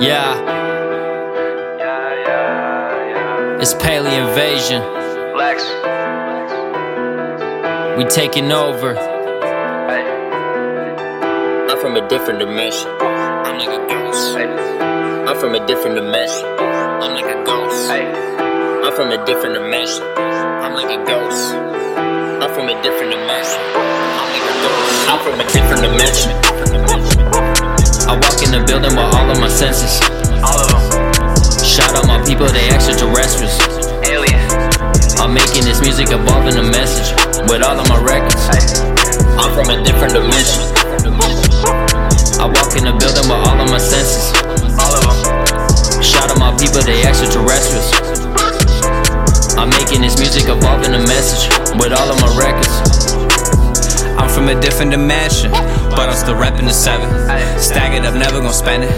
Yeah. Yeah yeah It's Palien Vasion. Lex. We taking over. Hey. I'm from a different dimension. I'm like a ghost. Hey. I'm from a different dimension. I'm like a ghost. Hey. I'm from a different dimension. I'm like a ghost. I'm from a different dimension. I'm like a ghost. I'm from a different dimension. I walk in the building with all of my senses. All of them. Shout out my people, they extraterrestrials. Alien. I'm making this music, evolving the message with all of my records. Hey. I'm from a different dimension. I walk in the building with all of my senses. All of them. Shout out my people, they extraterrestrials. I'm making this music, evolving the message with all of my records. I'm from a different dimension, but I'm still rapping the seven. Stack it up, never gonna spend it.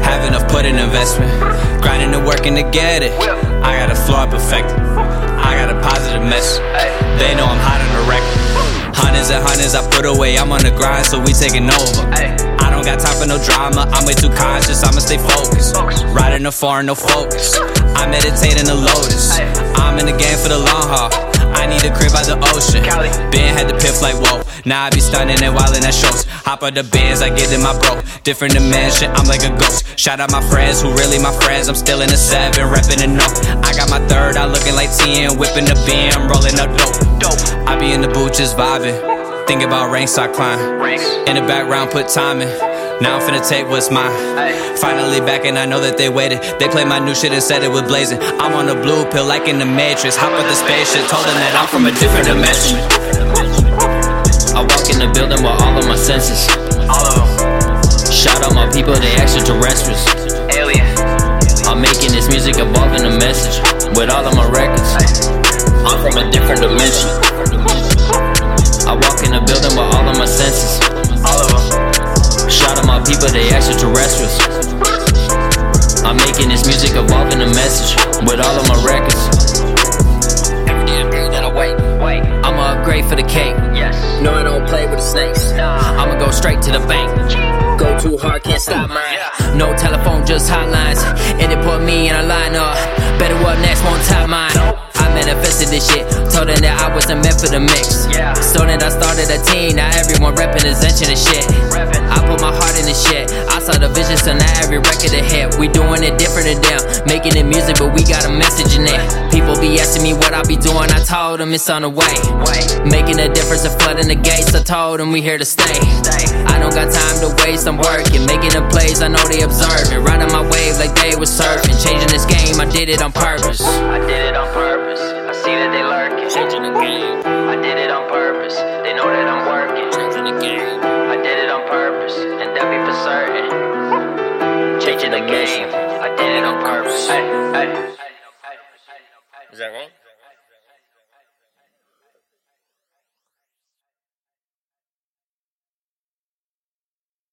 Have enough, put in investment. Grinding and working to get it. I got a floor perfected. I got a positive message. They know I'm hot on the record. Hundreds and hundreds I put away. I'm on the grind, so we taking over. I don't got time for no drama. I'm way too conscious. I'ma stay focused. Riding the foreign, no focus. I meditate in the lotus. I'm in the game for the long haul. I need a crib by the ocean. Now I be stunning and wildin' at shows. Hop out the bands, I get in my bro. Different dimension, I'm like a ghost. Shout out my friends who really my friends. I'm still in the seven, reppin' the note. I got my third, I looking like 10, whipping the beam, rolling up dope. Dope. I be in the booth just vibing. Think about ranks I climb. Ranks. In the background, put time in. Now I'm finna take what's mine. Finally back and I know that they waited. They played my new shit and said it was blazing. I'm on a blue pill like in the Matrix. Hop with the spaceship, told them that I'm from a different dimension. I walk in the building with all of my senses. All of them. Shout out my people, they extraterrestrials. Alien. I'm making this music, evolving the message with all of my records. I'm from a different dimension. I walk in the building with all of my senses. All of them. Shout out my people, they extraterrestrials. I'm making this music, evolving the message with all of my records. Every day that I wait, Wait. I'ma upgrade for the cake. Yes. No, I don't play with the snakes. Nah. I'ma go straight to the bank. Go too hard, can't stop mine. Yeah. No telephone, just hotlines. And it put me in a lineup. Better what next, won't top mine. I manifested this shit. Told them that I wasn't meant for the mix. Yeah. So then I started a team. Now everyone reppin' is etching the shit. Reppin'. I put my heart in the shit. I saw the vision, so now every record a hit. We doing it different than them. Making it music, but we got a message in it. People asking me what I be doing. I told them it's on the way. Wait. Making a difference and flooding the gates. I told them we here to stay. Stay. I don't got time to waste, I'm working. Making the plays, I know they observing. Riding my wave like they was surfing. Changing this game, I did it on purpose. I did it on purpose. I see that they lurking. Changing the game, I did it on purpose. They know that I'm working. changing the game. I did it on purpose, and that be for certain. Changing the game. I did it on purpose. Hey, hey. Is that wrong?